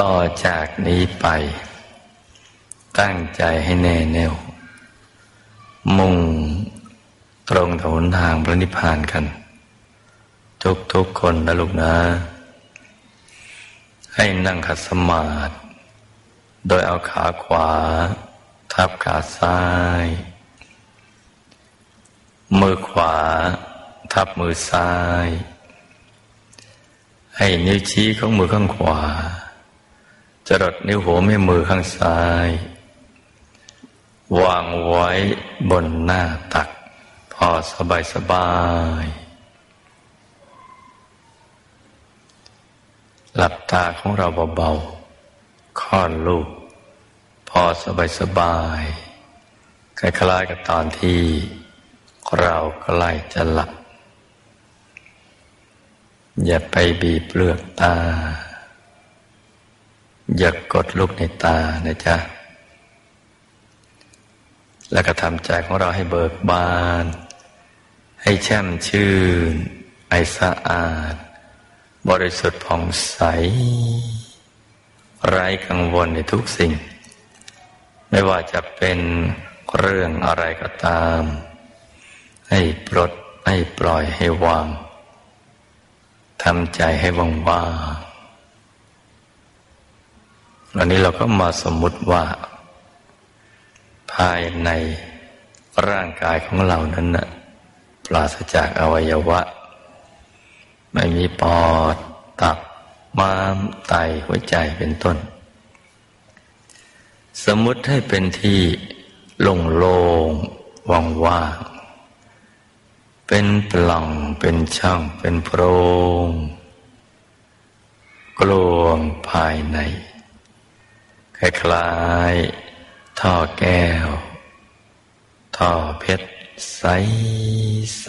ต่อจากนี้ไป ตั้งใจให้แน่แน่ว มุ่งตรงถนทางพระนิพพานกัน ทุกทุกคนนะลูกนะ ให้นั่งขัดสมาธิโดยเอาขาขวา ทับขาซ้าย มือขวา ทับมือซ้าย ให้นิ้วชี้ของมือข้างขวา จรดนิ้วหัวแม่มือข้างซ้าย วางไว้บนหน้าตัก พอสบายสบาย หลับตาของเราเบาๆค่อนลูก พอสบายสบายคล้ายๆกับตอนที่เราใกล้จะหลับ อย่าไปบีบเปลือกตา อย่ากกดลูกในตานะจ๊ะ แล้วก็ทำใจของเราให้เบิกบาน ให้แช่มชื่นไอสะอาด บริสุทธิ์ผ่องใส ไร้กังวลในทุกสิ่ง ไม่ว่าจะเป็นเรื่องอะไรก็ตาม ให้ปลดให้ปล่อยให้วางทำใจให้ว่างว่าง วันนี้เราก็มาสมมุติว่า ภายในร่างกายของเรานั้นนะปราศจากอวัยวะ ไม่มีปอด ตับม้ามไตหัวใจเป็นต้น สมมุติให้เป็นที่โล่งโลงว่างว่างเป็นปล่องเป็นช่องเป็นโพรงกลวงภายใน คล้ายๆท่อแก้ว ท่อเพชรใสใส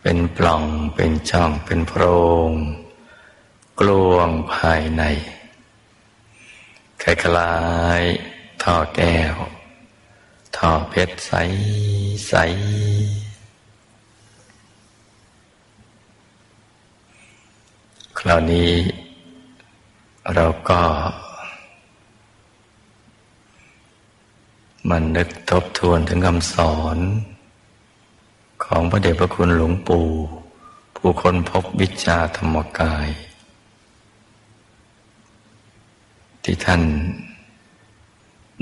เป็นปล่องเป็นช่องเป็นโพรง กลวงภายในคล้ายๆท่อแก้ว ท่อเพชรใสใสคราวนี้ เราก็มันนึกทบทวนถึงคำสอน ของพระเดชพระคุณหลวงปู่ ผู้คนพบวิชาธรรมกาย ที่ท่าน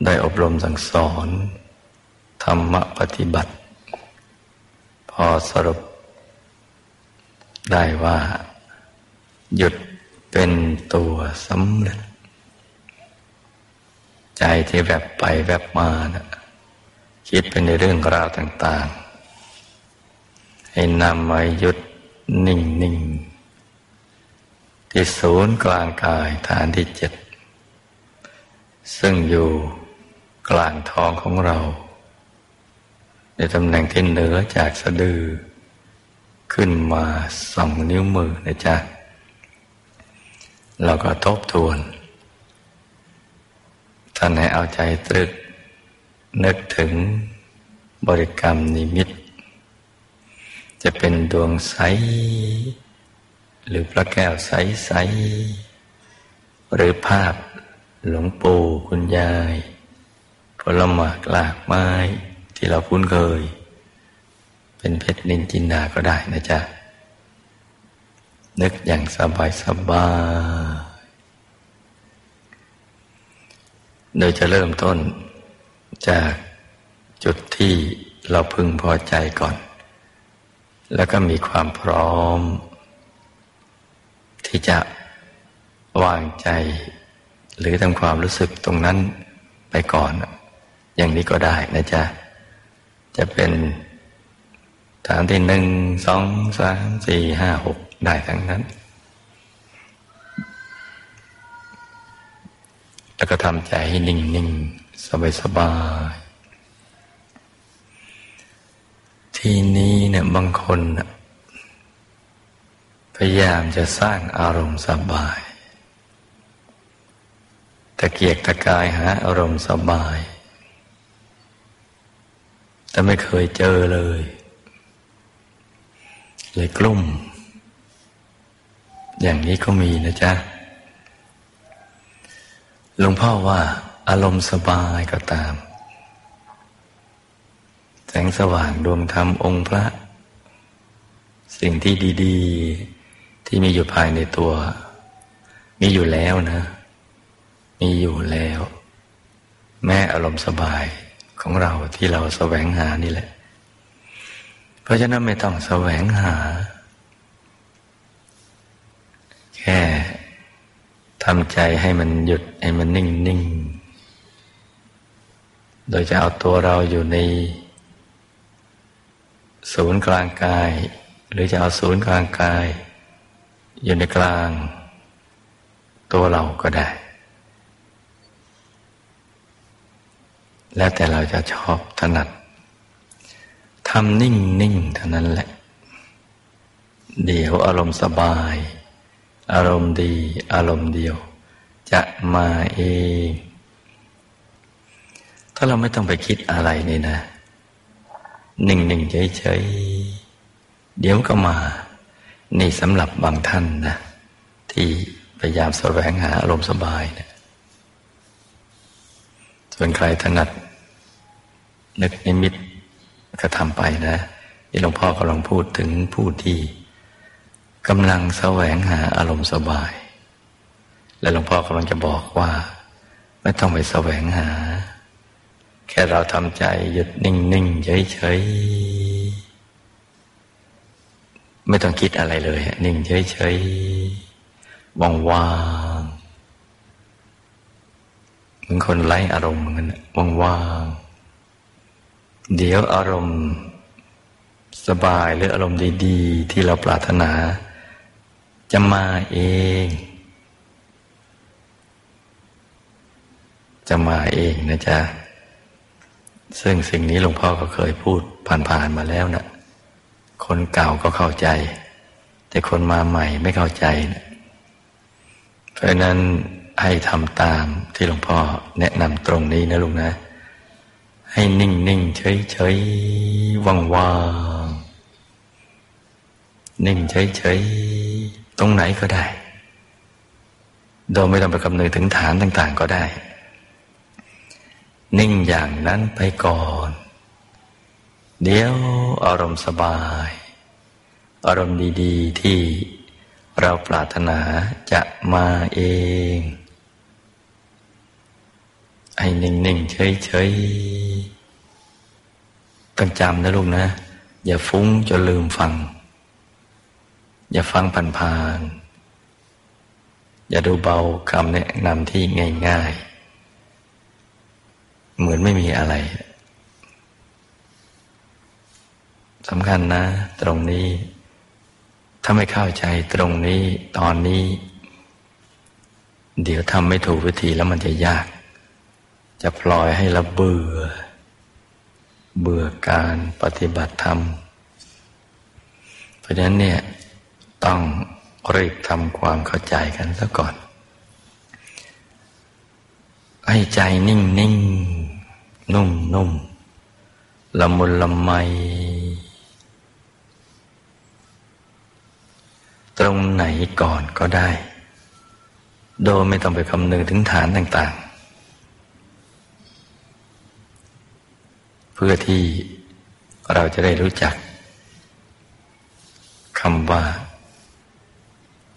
ได้อบรมสั่งสอน ธรรมปฏิบัติ พอสรุปได้ว่า หยุด เป็นตัวสำเร็จ ใจที่แบบไปแบบมานะคิดเป็นในเรื่องราวต่าง ๆ ให้นำมายุดนิ่งนิ่งที่ศูนย์กลางกายฐานที่เจ็ด ซึ่งอยู่กลางท้องของเรา ในตำแหน่งที่เหนือจากสะดือ ขึ้นมาสองนิ้วมือนะจ๊ะ เราก็ทบทวน ท่านให้เอาใจตรึก นึกถึงบริกรรมนิมิต จะเป็นดวงใส หรือพระแก้วใสใสหรือภาพหลวงปู่คุณยาย ผลหมากหลากไม้ที่เราคุ้นเคย เป็นเพชรนินจินดาก็ได้นะจ๊ะ นึกอย่างสบายสบาย โดยจะเริ่มต้นจากจุดที่เราพึงพอใจก่อน แล้วก็มีความพร้อม ที่จะวางใจ หรือทำความรู้สึกตรงนั้นไปก่อน อย่างนี้ก็ได้นะจ๊ะ จะเป็นฐานที่หนึ่งสองสามสี่ห้าหก ได้ทั้งนั้น แล้วก็ทำใจให้นิ่งนิ่งสบายสบาย ทีนี้เนี่ยบางคนพยายามจะสร้างอารมณ์สบายตะเกียกตะกายหาอารมณ์สบาย แต่ไม่เคยเจอเลย เลยกลุ่ม อย่างนี้ก็มีนะจ๊ะหลวงพ่อว่า อารมณ์สบายก็ตาม แสงสว่างดวงธรรมองค์พระ สิ่งที่ดี ๆ ที่มีอยู่ภายในตัว มีอยู่แล้วนะ มีอยู่แล้ว แม่อารมณ์สบายของเราที่เราแสวงหานี่แหละ เพราะฉะนั้นไม่ต้องแสวงหา แค่ทำใจให้มันหยุดให้มันนิ่งนิ่ง โดยจะเอาตัวเราอยู่ใน ศูนย์กลางกาย หรือจะเอาศูนย์กลางกาย อยู่ในกลาง ตัวเราก็ได้ แล้วแต่เราจะชอบถนัดทำนิ่งนิ่งเท่านั้นแหละ เดี๋ยวอารมณ์สบาย อารมณ์ดี อารมณ์เดียว จะมาเอง ถ้าเราไม่ต้องไปคิดอะไรนี่นะหนิ่งๆเฉยๆ เดี๋ยวก็มา นี่สำหรับบางท่านนะ ที่พยายามแสวงหาอารมณ์สบายนะส่วนใครถนัด นึกนิมิตก็ทำไปนะที่หลวงพ่อกำลังพูดถึงผู้ที่ กำลังแสวงหาอารมณ์สบาย และหลวงพ่อกำลังจะบอกว่า ไม่ต้องไปแสวงหา แค่เราทำใจหยุดนิ่งนิ่งเฉยเฉยไม่ต้องคิดอะไรเลย นิ่งเฉยเฉยว่างว่างเหมือนคนไร้อารมณ์เหมือนกันว่างว่างเดี๋ยวอารมณ์สบายหรืออารมณ์ดี ๆ ที่เราปรารถนา จะมาเอง จะมาเองนะจ๊ะ ซึ่งสิ่งนี้หลวงพ่อก็เคยพูดผ่านๆมาแล้วนะ่ะ คนเก่าก็เข้าใจ แต่คนมาใหม่ไม่เข้าใจนะเพราะนั้นให้ทำตามที่หลวงพ่อแนะนำตรงนี้นะลุงนะ ให้นิ่งนิ่งเฉยเฉยว่างว่างนิ่งเฉยเฉย ตรงไหนก็ได้ โดยไม่ต้องไปคำนึงถึงฐานต่าง ๆ ก็ได้ นิ่งอย่างนั้นไปก่อน เดี๋ยวอารมณ์สบาย อารมณ์ดีๆที่เราปรารถนาจะมาเองให้นิ่งๆเฉยๆต้องจำนะลูกนะ อย่าฟุ้งจนลืมฟัง อย่าฟังผ่านๆอย่าดูเบาคำแนะนำที่ง่ายๆ เหมือนไม่มีอะไรสำคัญนะ ตรงนี้ ถ้าไม่เข้าใจตรงนี้ตอนนี้ เดี๋ยวทำไม่ถูกวิธีแล้วมันจะยาก จะปล่อยให้เราเบื่อ เบื่อการปฏิบัติธรรม เพราะฉะนั้นเนี่ย ต้องรีบทำความเข้าใจกันซะก่อน ให้ใจนิ่งนิ่งนุ่มนุ่มละมุนละไม ตรงไหนก่อนก็ได้ โดยไม่ต้องไปคำนึงถึงฐานต่าง ๆ เพื่อที่เราจะได้รู้จักคำว่า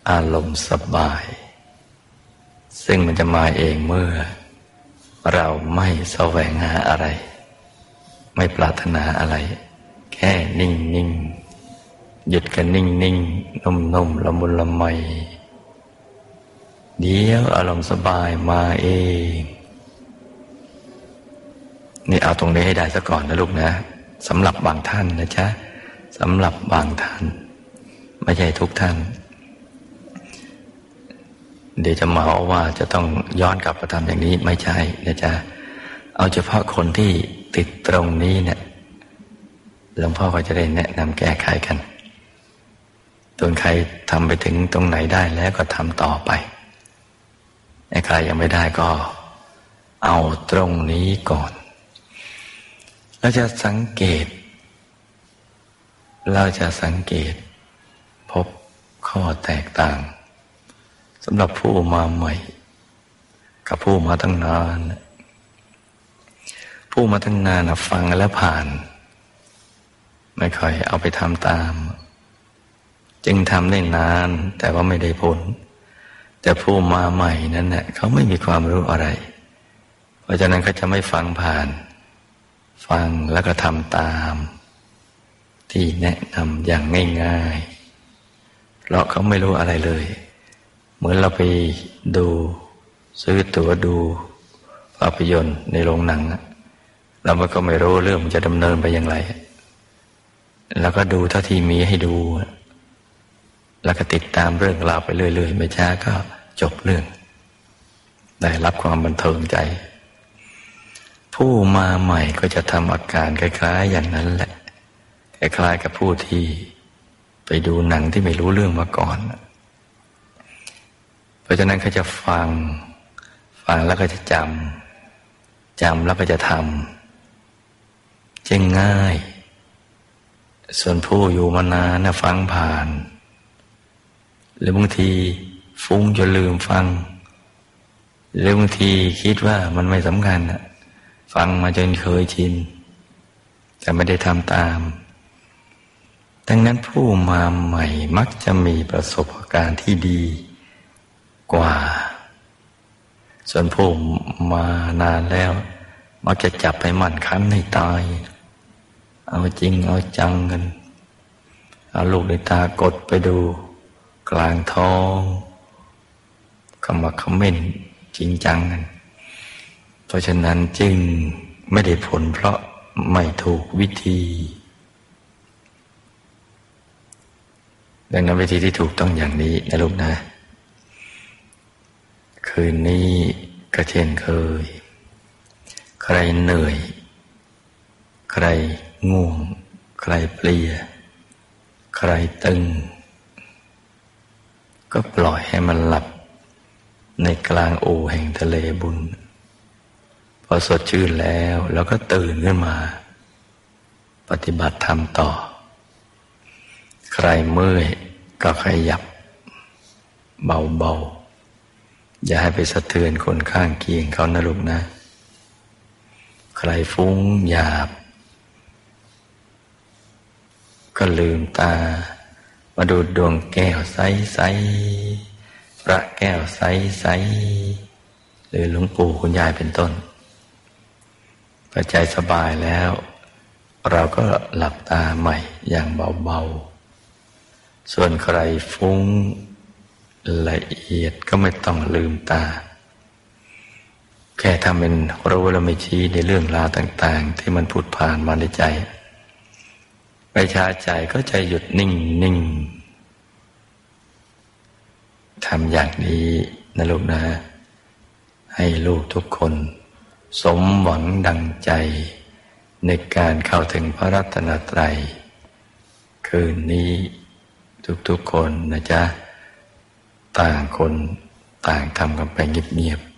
อารมณ์สบาย ซึ่งมันจะมาเองเมื่อ เราไม่แสวงหาอะไร ไม่ปรารถนาอะไร แค่นิ่งนิ่งหยุดกันนิ่งนิ่งนุ่มนุ่มละมุนละไมเดี๋ยวอารมณ์สบายมาเอง นี่เอาตรงนี้ให้ได้ซะก่อนนะลูกนะสำหรับบางท่านนะจ๊ะสำหรับบางท่าน ไม่ใช่ทุกท่าน เดี๋ยวจะมาว่าจะต้องย้อนกลับมาทำอย่างนี้ไม่ใช่นะจ๊ะเอาเฉพาะคนที่ติดตรงนี้เนี่ยหลวงพ่อก็จะได้แนะนำแก้ไขกันตัวใครทำไปถึงตรงไหนได้แล้วก็ทำต่อไปใครยังไม่ได้ก็ เอาตรงนี้ก่อน เราจะสังเกต เราจะสังเกต พบข้อแตกต่าง สำหรับผู้มาใหม่ กับผู้มาตั้งนาน ผู้มาตั้งนานฟังแล้วผ่าน ไม่ค่อยเอาไปทำตาม จึงทำได้นานแต่ว่าไม่ได้ผล แต่ผู้มาใหม่นั้นเน่ยเขาไม่มีความรู้อะไร เพราะฉะนั้นเขาจะไม่ฟังผ่าน ฟังแล้วก็ทำตาม ที่แนะนำอย่างง่ายๆเพราะเขาไม่รู้อะไรเลย เหมือนเราไปดูซื้อตั๋วดูภาพยนตร์ในโรงหนังเราก็ไม่รู้เรื่องมันจะดำเนินไปอย่างไร แล้วก็ดูเท่าที่มีให้ดู แล้วก็ติดตามเรื่องราวไปเรื่อยๆไม่ช้าก็จบเรื่อง ได้รับความบันเทิงใจ ผู้มาใหม่ก็จะทำอาการคล้ายๆ อย่างนั้นแหละ คล้ายๆกับผู้ที่ไปดูหนังที่ไม่รู้เรื่องมาก่อน เพราะฉะนั้นเขาจะฟัง ฟังแล้วก็จะจำจำแล้วก็จะทำจึงง่าย ส่วนผู้อยู่มานานนะฟังผ่าน หรือบางทีฟุ้งจนลืมฟัง หรือบางทีคิดว่ามันไม่สำคัญนะฟังมาจนเคยชิน แต่ไม่ได้ทำตาม ดังนั้นผู้มาใหม่มักจะมีประสบการณ์ที่ดี กว่า ส่วนผู้มานานแล้วมักจะจับไปหมั่นคั้นให้ตาย เอาจริงเอาจังกัน เอาลูกในตากดไปดู กลางท้องขมักขม้นจริงจังกัน เพราะฉะนั้นจึงไม่ได้ผลเพราะไม่ถูกวิธีดังนั้นวิธีที่ถูกต้องอย่างนี้นะลูกนะ คืนนี้ก็เช่นเคย ใครเหนื่อย ใครง่วง ใครเปลี่ย ใครตึง ก็ปล่อยให้มันหลับ ในกลางโอแห่งทะเลบุญ พอสดชื่นแล้วแล้วก็ตื่นขึ้นมา ปฏิบัติธรรมต่อ ใครเมื่อยก็ขยับ เบาๆ อย่าให้ไปสะเทือนคนข้างเคียงเขานะลูกนะ ใครฟุ้งหยาบ ก็ลืมตา มาดูดวงแก้วใสใสพระแก้วใสใสหรือหลวงปู่คุณยายเป็นต้นพอใจสบายแล้ว เราก็หลับตาใหม่อย่างเบาๆ ส่วนใครฟุ้ง ละเอียดก็ไม่ต้องลืมตา แค่ทำเป็นรู้แล้วไม่ชี้ในเรื่องราวต่าง ๆ ที่มันผุดผ่านมาในใจ ไปชาใจก็ใจหยุดนิ่งนิ่งทำอย่างนี้นะลูกนะ ให้ลูกทุกคน สมหวังดังใจ ในการเข้าถึงพระรัตนตรัย คืนนี้ทุกๆคนนะจ๊ะ ต่างคนต่างทำกันไปเงียบๆ